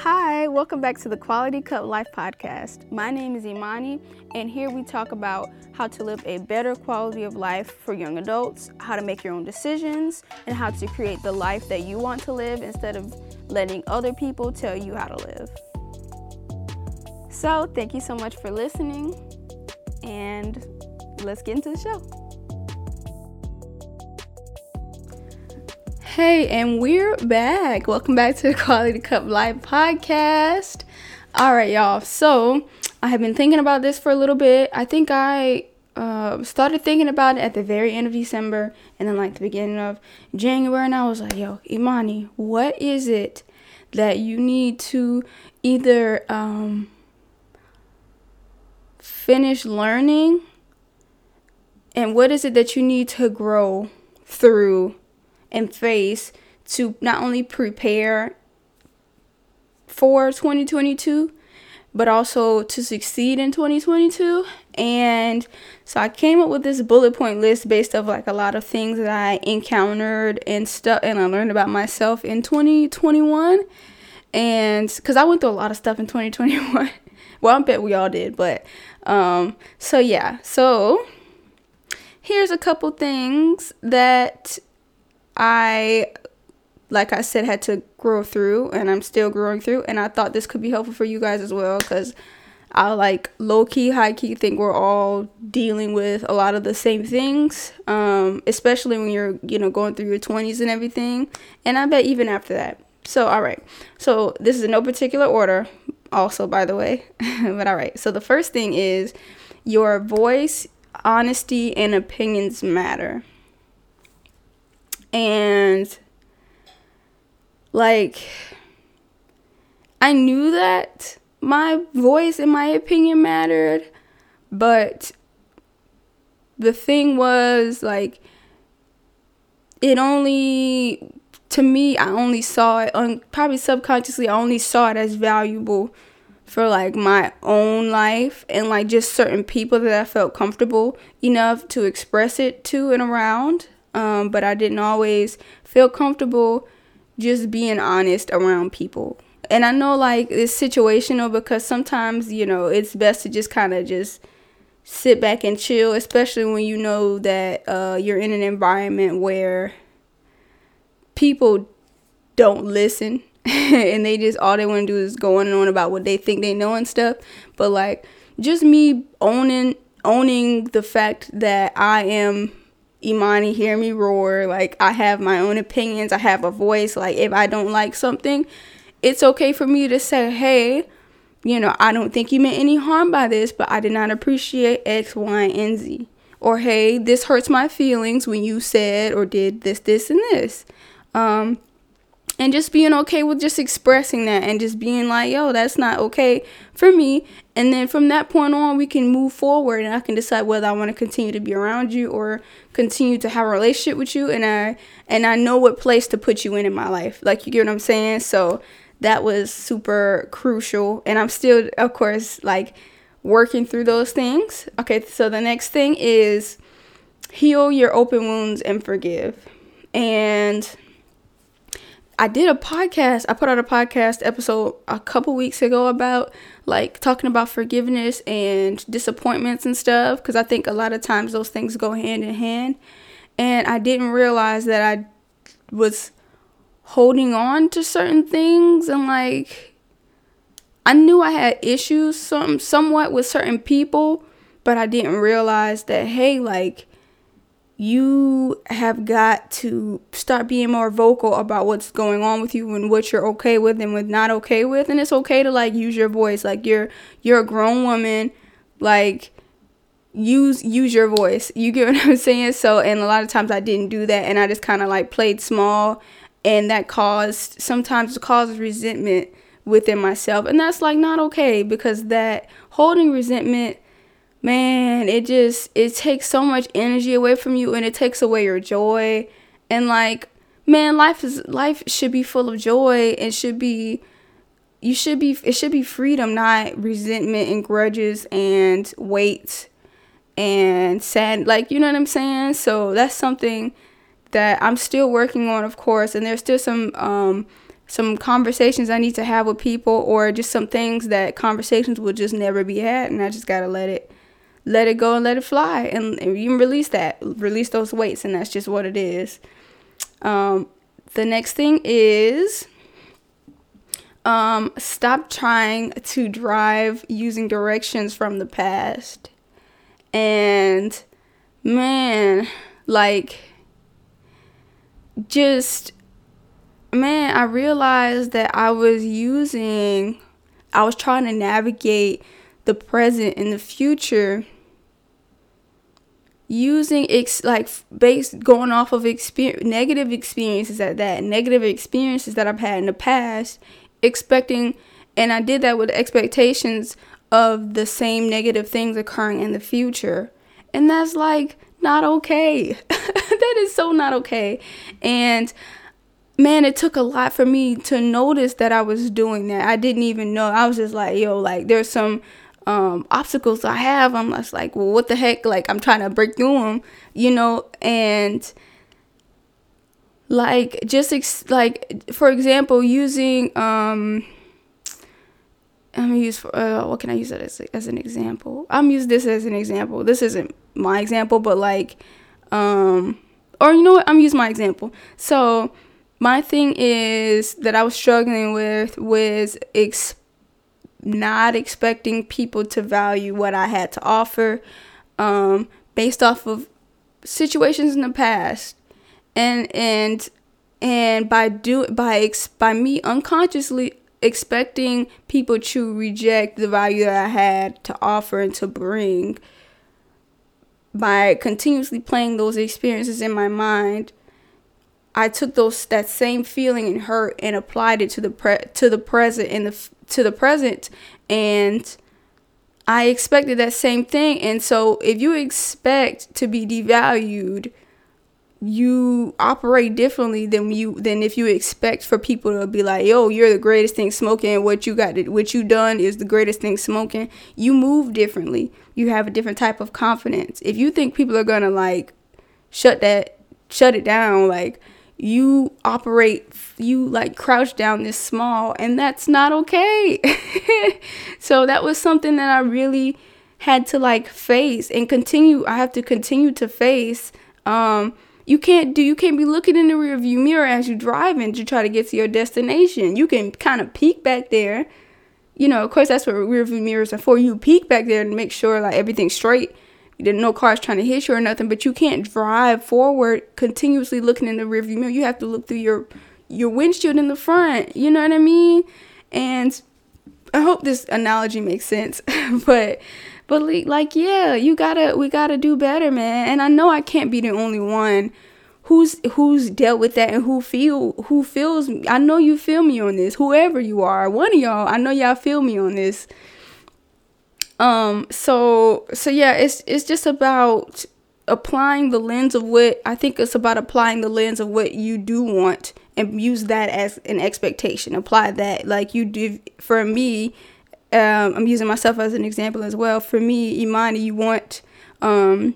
Hi, welcome back to the Quality Cup Life podcast. My name is Imani, and here we talk about how to live a better quality of life for young adults, how to make your own decisions, and how to create the life that you want to live instead of letting other people tell you how to live. So, thank you so much for listening, and let's get into the show. Hey, and we're back. Welcome back to the Quality Cup Live podcast. All right, y'all. So, I have been thinking about this for a little bit. I think I uh, started thinking about it at the very end of December and then, like, the beginning of January. And I was like, yo, Imani, what is it that you need to either um, finish learning? And what is it that you need to grow through? And face to not only prepare for 2022 but also to succeed in 2022 and so i came up with this bullet point list based of like a lot of things that i encountered and stuff and i learned about myself in 2021 and because i went through a lot of stuff in 2021 well i bet we all did but um so yeah. So here's a couple things that I like I said had to grow through and I'm still growing through and I thought this could be helpful for you guys as well cuz I like low key high key think we're all dealing with a lot of the same things um, especially when you're you know going through your 20s and everything and I bet even after that. So all right. So this is in no particular order also by the way. but all right. So the first thing is your voice, honesty and opinions matter and like I knew that my voice and my opinion mattered, but the thing was like it only to me I only saw it un, probably subconsciously I only saw it as valuable for like my own life and like just certain people that I felt comfortable enough to express it to and around um, but I didn't always feel comfortable just being honest around people. And I know like it's situational because sometimes, you know, it's best to just kind of just sit back and chill, especially when you know that uh, you're in an environment where people don't listen and they just all they want to do is go on and on about what they think they know and stuff. But like just me owning owning the fact that I am Imani hear me roar. Like I have my own opinions. I have a voice. Like if I don't like something, it's okay for me to say, hey, you know, I don't think you meant any harm by this, but I did not appreciate X, Y, and Z. Or hey, this hurts my feelings when you said or did this, this, and this. Um, and just being okay with just expressing that and just being like, yo, that's not okay for me. And then from that point on, we can move forward and I can decide whether I want to continue to be around you or continue to have a relationship with you. And I, and I know what place to put you in in my life. Like, you get what I'm saying? So that was super crucial. And I'm still, of course, like working through those things. Okay. So the next thing is heal your open wounds and forgive. And I did a podcast. I put out a podcast episode a couple weeks ago about like talking about forgiveness and disappointments and stuff because I think a lot of times those things go hand in hand. And I didn't realize that I was holding on to certain things and like I knew I had issues some somewhat with certain people, but I didn't realize that hey, like you have got to start being more vocal about what's going on with you and what you're okay with and what not okay with. And it's okay to like use your voice. Like you're you're a grown woman. Like use use your voice. You get what i'm saying? So and a lot of times i didn't do that and i just kind of like played small. And that caused sometimes causes resentment within myself. And that's like not okay because that holding resentment man, it just it takes so much energy away from you and it takes away your joy. And like, man, life is life should be full of joy It should be you should be it should be freedom, not resentment and grudges and weight and sad like you know what I'm saying? So that's something that I'm still working on of course and there's still some um some conversations I need to have with people or just some things that conversations will just never be had and I just got to let it let it go and let it fly. And, and you can release that release those weights and that's just what it is. Um, the next thing is um, stop trying to drive using directions from the past. And man like just man, I realized that I was using, I was trying to navigate the present and the future using ex like based going off of experience negative experiences at that negative experiences that I've had in the past expecting and I did that with expectations of the same negative things occurring in the future and that's like not okay that is so not okay and man, it took a lot for me to notice that I was doing that. I didn't even know. I was just like, yo, like there's some um, obstacles I have. I'm just like, well, what the heck? Like I'm trying to break through them, you know, and like just ex- like for example, using um. I'm gonna use uh, what can I use that as, as an example? I'm use this as an example. This isn't my example, but like, um, or you know what? I'm using my example. So my thing is that I was struggling with was ex- not expecting people to value what I had to offer um, based off of situations in the past. And and and by do by ex- by me unconsciously expecting people to reject the value that I had to offer and to bring by continuously playing those experiences in my mind I took those that same feeling and hurt and applied it to the pre- to the present and the to the present. And I expected that same thing. And so if you expect to be devalued you operate differently than you than if you expect for people to be like yo you're the greatest thing smoking. What you got to, what you done is the greatest thing smoking. You move differently. You have a different type of confidence. If you think people are gonna like shut that shut it down like you operate you like crouch down this small and that's not okay. So that was something that i really had to like face and continue i have to continue to face. Um you can't do you can't be looking in the rearview mirror as you're driving to try to get to your destination. You can kind of peek back there. You know of course that's what rearview mirrors are for. You peek back there to make sure like everything's straight no car's trying to hit you or nothing, but you can't drive forward continuously looking in the rearview mirror. You have to look through your your windshield in the front. You know what I mean? And I hope this analogy makes sense. but but like yeah, you gotta we gotta do better, man. And I know I can't be the only one who's who's dealt with that and who feel who feels I know you feel me on this. Whoever you are, one of y'all, I know y'all feel me on this um, so so yeah, it's it's just about applying the lens of what I think it's about applying the lens of what you do want and use that as an expectation. Apply that like you do for me. Um, I'm using myself as an example as well. For me, Imani, you want um,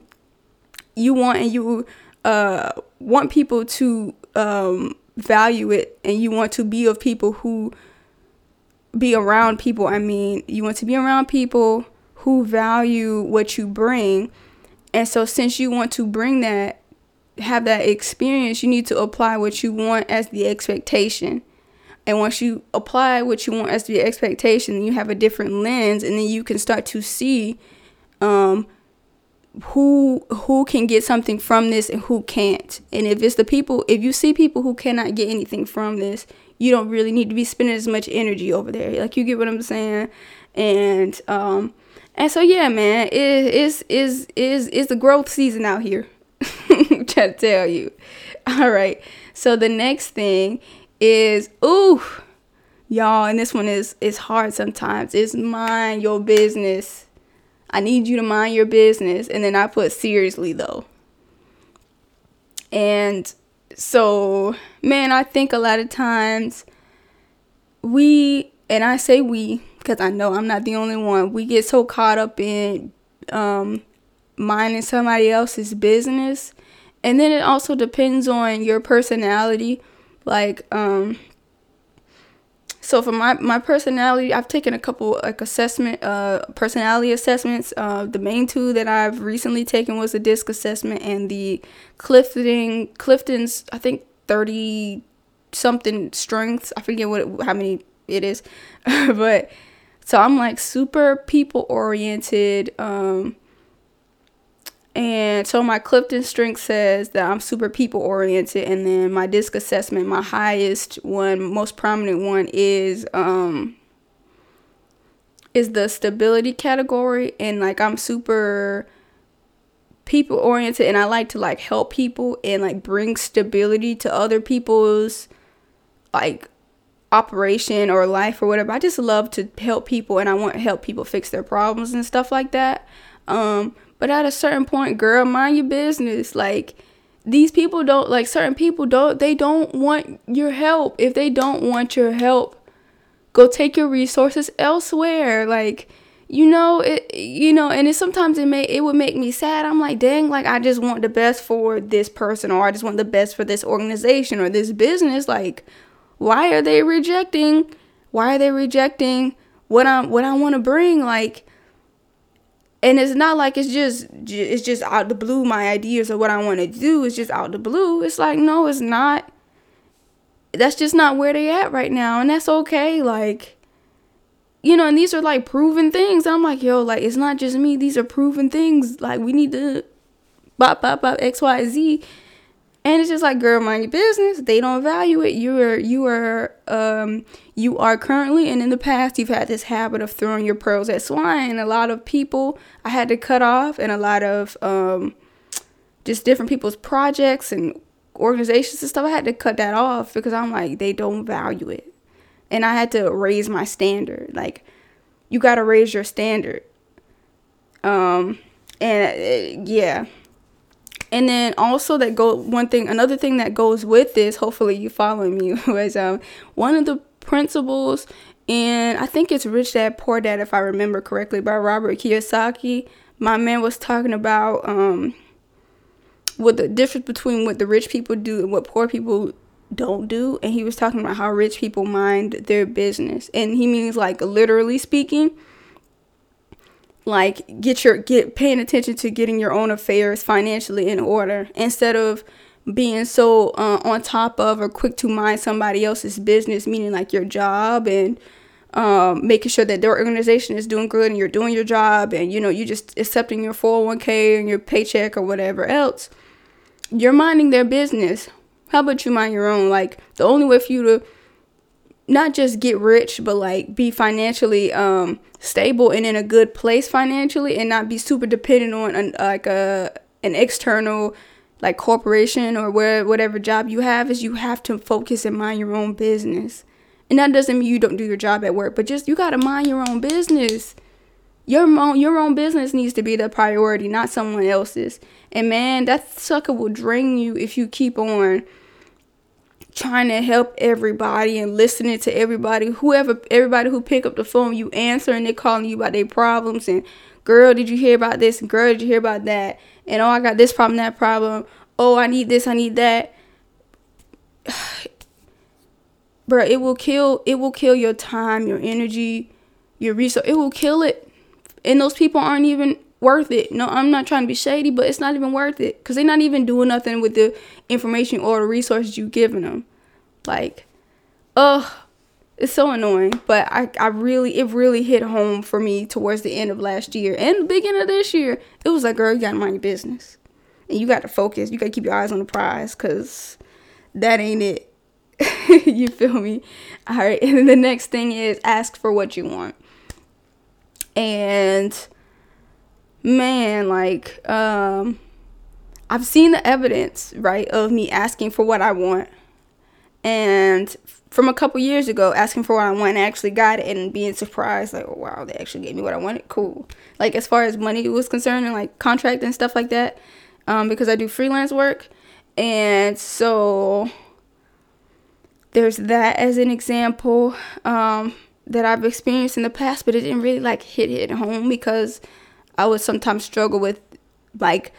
you want and you uh, want people to um, value it, and you want to be of people who be around people. I mean, you want to be around people who value what you bring. And so, since you want to bring that, have that experience, you need to apply what you want as the expectation. And once you apply what you want as the expectation, you have a different lens, and then you can start to see um, who who can get something from this and who can't. And if it's the people, if you see people who cannot get anything from this, you don't really need to be spending as much energy over there. Like you get what I'm saying? And um, and so yeah, man, it is is is is the growth season out here. trying to tell you. All right. So the next thing is ooh, y'all, and this one is is hard sometimes. Is mind your business. I need you to mind your business, and then I put seriously though. And so, man, I think a lot of times we, and I say we because I know I'm not the only one, we get so caught up in um, minding somebody else's business. And then it also depends on your personality. Like, um, so for my my personality, I've taken a couple like assessment uh personality assessments. Uh, the main two that I've recently taken was the DISC assessment and the Clifton Clifton's I think thirty something strengths. I forget what how many it is, but so I'm like super people oriented. Um, and so my Clifton strength says that I'm super people oriented, and then my disc assessment, my highest one, most prominent one is um is the stability category, and like I'm super people oriented, and I like to like help people and like bring stability to other people's like operation or life or whatever. I just love to help people, and I want to help people fix their problems and stuff like that. Um, but at a certain point, girl, mind your business. Like these people don't like certain people don't they don't want your help. If they don't want your help, go take your resources elsewhere. Like you know it you know and it sometimes it may it would make me sad i'm like dang like i just want the best for this person or i just want the best for this organization or this business like why are they rejecting why are they rejecting what i'm what i want to bring like and it's not like it's just it's just out the blue my ideas of what i want to do is just out the blue. It's like no it's not. That's just not where they at right now and that's okay like you know and these are like proven things. I'm like yo like it's not just me. These are proven things. Like we need to bop bop bop xyz and it's just like girl mind your business. They don't value it you are you are um you are currently and in the past you've had this habit of throwing your pearls at swine. And a lot of people i had to cut off and a lot of um just different people's projects and organizations and stuff i had to cut that off because i'm like they don't value it. And i had to raise my standard. Like you got to raise your standard. Um and uh, yeah and then also that go one thing another thing that goes with this, hopefully you following me, was um one of the principles and I think it's Rich Dad Poor Dad if I remember correctly by Robert Kiyosaki. My man was talking about um what the difference between what the rich people do and what poor people don't do and he was talking about how rich people mind their business and he means like literally speaking like get your get paying attention to getting your own affairs financially in order instead of being so uh, on top of or quick to mind somebody else's business meaning like your job and um, making sure that their organization is doing good and you're doing your job and you know you just accepting your 401k and your paycheck or whatever else you're minding their business. How about you mind your own? Like the only way for you to not just get rich, but like be financially um, stable and in a good place financially, and not be super dependent on an, like a an external like corporation or where whatever job you have is you have to focus and mind your own business. And that doesn't mean you don't do your job at work, but just you gotta mind your own business. Your own your own business needs to be the priority, not someone else's. And man, that sucker will drain you if you keep on trying to help everybody and listening to everybody whoever everybody who pick up the phone you answer and they calling you about their problems and girl did you hear about this? And girl did you hear about that? And oh i got this problem that problem. Oh i need this i need that. Bro it will kill it will kill your time your energy your resource it will kill it. And those people aren't even worth it. No, I'm not trying to be shady, but it's not even worth it because they're not even doing nothing with the information or the resources you've given them. Like, ugh, it's so annoying. But I, I really, it really hit home for me towards the end of last year and the beginning of this year. It was like, girl, you gotta mind your business. And you got to focus. You got to keep your eyes on the prize because that ain't it. you feel me? All right. And the next thing is ask for what you want. And man, like, um, I've seen the evidence, right, of me asking for what I want. And from a couple years ago, asking for what I want, and actually got it and being surprised, like, oh, wow, they actually gave me what I wanted. Cool. Like, as far as money was concerned and like contract and stuff like that, um, because I do freelance work. And so there's that as an example um, that I've experienced in the past, but it didn't really like hit it home because I would sometimes struggle with like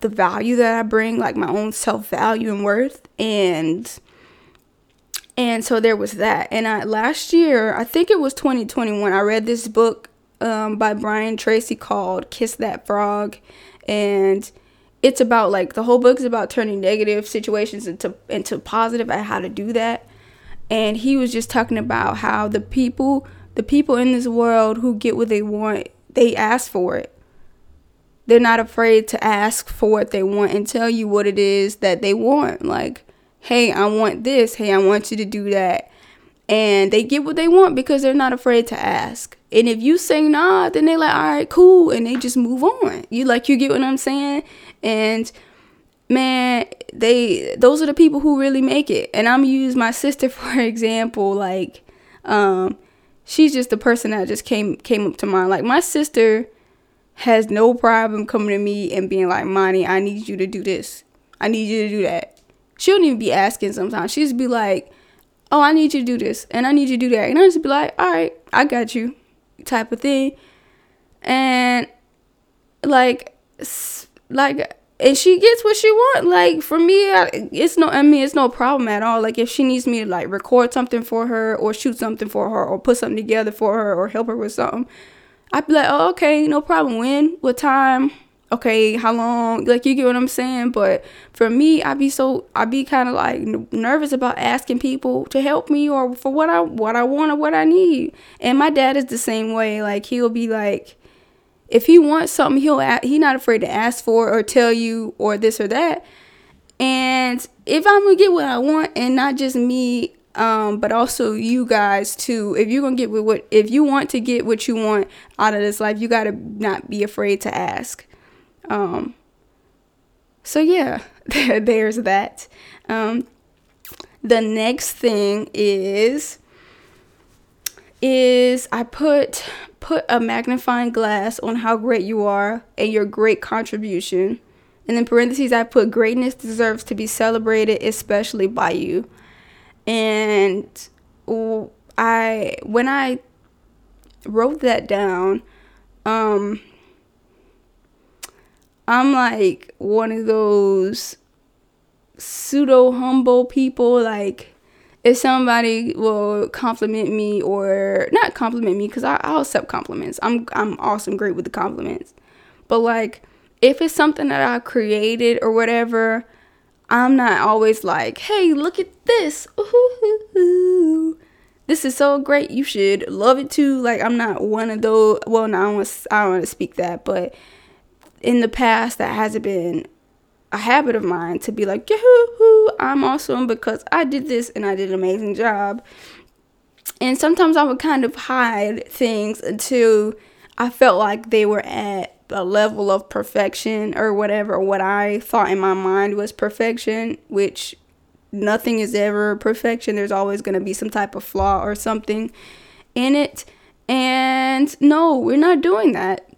the value that I bring, like my own self value and worth, and And so there was that. And I, last year, I think it was 2021, I read this book um, by Brian Tracy called Kiss That Frog. And it's about like the whole book is about turning negative situations into into positive and how to do that. And he was just talking about how the people the people in this world who get what they want, they ask for it. They're not afraid to ask for what they want and tell you what it is that they want. Like, hey, I want this. Hey, I want you to do that. And they get what they want because they're not afraid to ask. And if you say nah, then they're like, all right, cool, and they just move on. You like you get what I'm saying? And man, they those are the people who really make it. And I'm use my sister for example. Like, um, she's just the person that just came came up to mind. Like my sister has no problem coming to me and being like, Monty, I need you to do this. I need you to do that. She don't even be asking sometimes. She just be like, Oh, I need you to do this and I need you to do that. And I just be like, All right, I got you, type of thing. And like, like and she gets what she want. Like for me, it's no. I mean, it's no problem at all. Like if she needs me to like record something for her, or shoot something for her, or put something together for her, or help her with something, I'd be like, oh, okay, no problem. When? What time? Okay, how long? Like you get what I'm saying. But for me, I'd be so I'd be kind of like nervous about asking people to help me or for what I what I want or what I need. And my dad is the same way. Like he'll be like if he wants something, he'll he not afraid to ask for or tell you or this or that. And if I'm gonna get what I want, and not just me, um, but also you guys too. If you're gonna get what if you want to get what you want out of this life, you gotta not be afraid to ask. Um, so yeah, there's that. Um, the next thing is is I put put a magnifying glass on how great you are and your great contribution. And in parentheses, I put greatness deserves to be celebrated, especially by you. And I, when I wrote that down, um, I'm like one of those pseudo humble people, like if somebody will compliment me or not compliment me because I'll accept compliments. I'm I'm awesome, great with the compliments. But like if it's something that I created or whatever, I'm not always like, hey, look at this. This is so great. You should love it too. Like I'm not one of those. Well, no, I don't want I don't want to speak that, but in the past that hasn't been a habit of mine to be like, yahoo, I'm awesome because I did this and I did an amazing job. And sometimes I would kind of hide things until I felt like they were at a level of perfection or whatever, what I thought in my mind was perfection, which nothing is ever perfection. There's always going to be some type of flaw or something in it. And no, we're not doing that.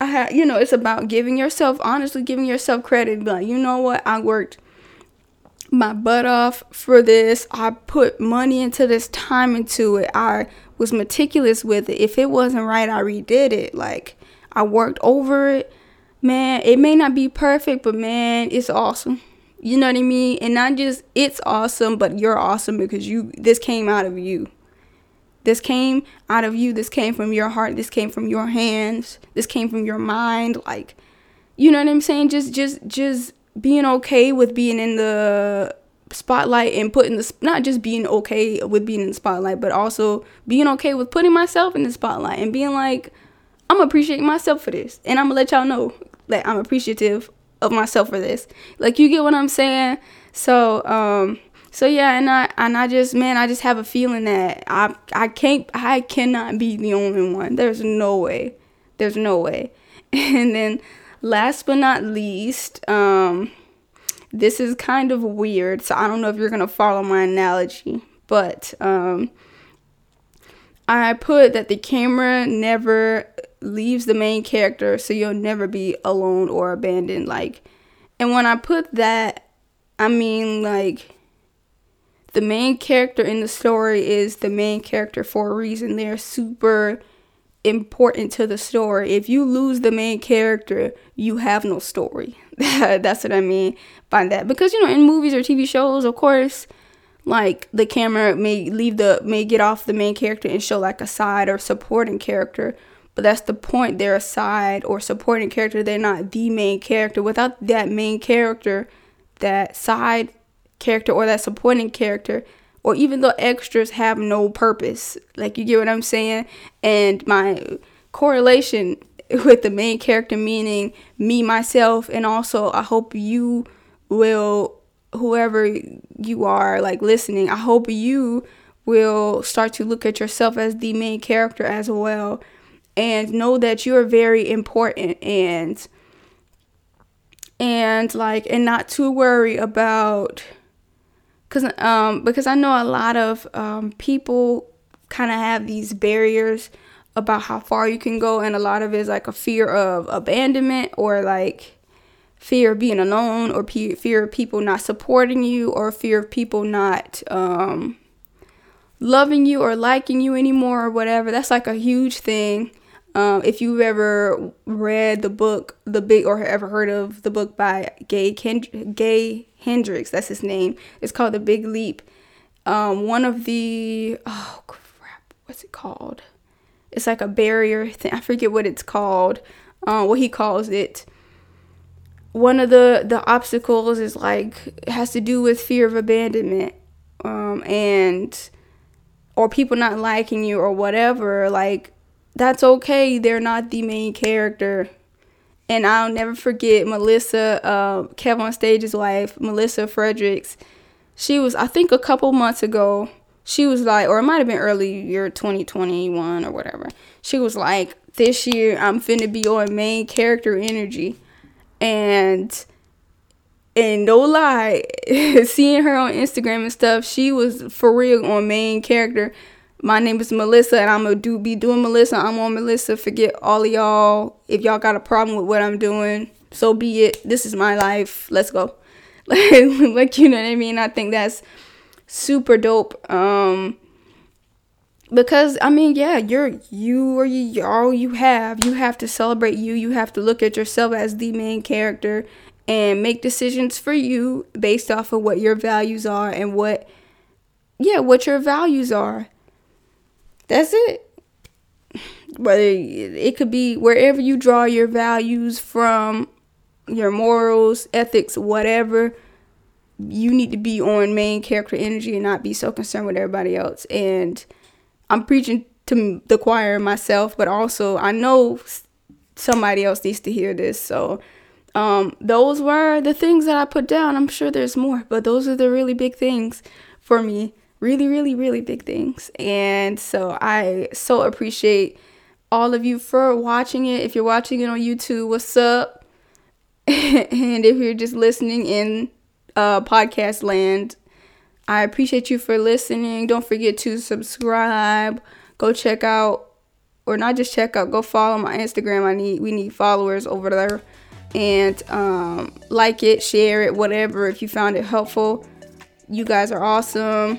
I had, you know, it's about giving yourself, honestly, giving yourself credit. Like, you know what? I worked my butt off for this. I put money into this, time into it. I was meticulous with it. If it wasn't right, I redid it. Like, I worked over it. Man, it may not be perfect, but man, it's awesome. You know what I mean? And not just it's awesome, but you're awesome because you this came out of you. This came out of you. This came from your heart. This came from your hands. This came from your mind. Like, you know what I'm saying? Just, just, just being okay with being in the spotlight and putting the not just being okay with being in the spotlight, but also being okay with putting myself in the spotlight and being like, I'm appreciating myself for this, and I'm gonna let y'all know that I'm appreciative of myself for this. Like, you get what I'm saying? So, um, so yeah, and I and I just man, I just have a feeling that I I can't I cannot be the only one. There's no way. There's no way. And then last but not least, um this is kind of weird, so I don't know if you're going to follow my analogy, but um I put that the camera never leaves the main character, so you'll never be alone or abandoned like and when I put that I mean like the main character in the story is the main character for a reason. They're super important to the story. If you lose the main character, you have no story. That's what I mean by that. Because, you know, in movies or TV shows, of course, like the camera may leave the may get off the main character and show like a side or supporting character but that's the point. They're a side or supporting character. They're not the main character. Without that main character that side character or that supporting character or even the extras have no purpose like you get what i'm saying? And my correlation with the main character meaning me myself and also i hope you will whoever you are like listening, I hope you will start to look at yourself as the main character as well and know that you're very important and and like and not to worry about cuz um because I know a lot of um people kind of have these barriers about how far you can go and a lot of it is like a fear of abandonment or like fear of being alone or pe- fear of people not supporting you or fear of people not um, loving you or liking you anymore or whatever. That's like a huge thing. Um, if you've ever read the book, the big, or ever heard of the book by Gay Kend- Gay Hendricks, that's his name. It's called The Big Leap. Um, one of the oh crap, what's it called? It's like a barrier thing. I forget what it's called. Uh, what he calls it one of the the obstacles is like has to do with fear of abandonment um, and or people not liking you or whatever like that's okay they're not the main character. And i'll never forget melissa uh, kevin on stage's wife melissa fredericks. She was i think a couple months ago she was like or it might have been early year 2021 or whatever. She was like this year i'm finna be on main character energy. And and no lie, seeing her on Instagram and stuff, she was for real on main character. My name is Melissa, and I'm gonna do be doing Melissa. I'm on Melissa. Forget all of y'all. If y'all got a problem with what I'm doing, so be it. This is my life. Let's go. like you know what I mean. I think that's super dope. Um, because I mean, yeah, you're you or you all you have. You have to celebrate you. You have to look at yourself as the main character and make decisions for you based off of what your values are and what yeah, what your values are. That's it. Whether it could be wherever you draw your values from, your morals, ethics, whatever, you need to be on main character energy and not be so concerned with everybody else. And I'm preaching to the choir myself, but also I know somebody else needs to hear this. So um, those were the things that I put down. I'm sure there's more, but those are the really big things for me. Really, really, really big things. And so I so appreciate all of you for watching it. If you're watching it on YouTube, what's up? and if you're just listening in uh, podcast land, I appreciate you for listening. Don't forget to subscribe. Go check out, or not just check out, go follow my Instagram. I need we need followers over there, and um, like it, share it, whatever. If you found it helpful, you guys are awesome.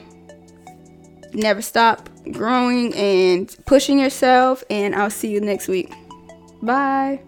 Never stop growing and pushing yourself, and I'll see you next week. Bye.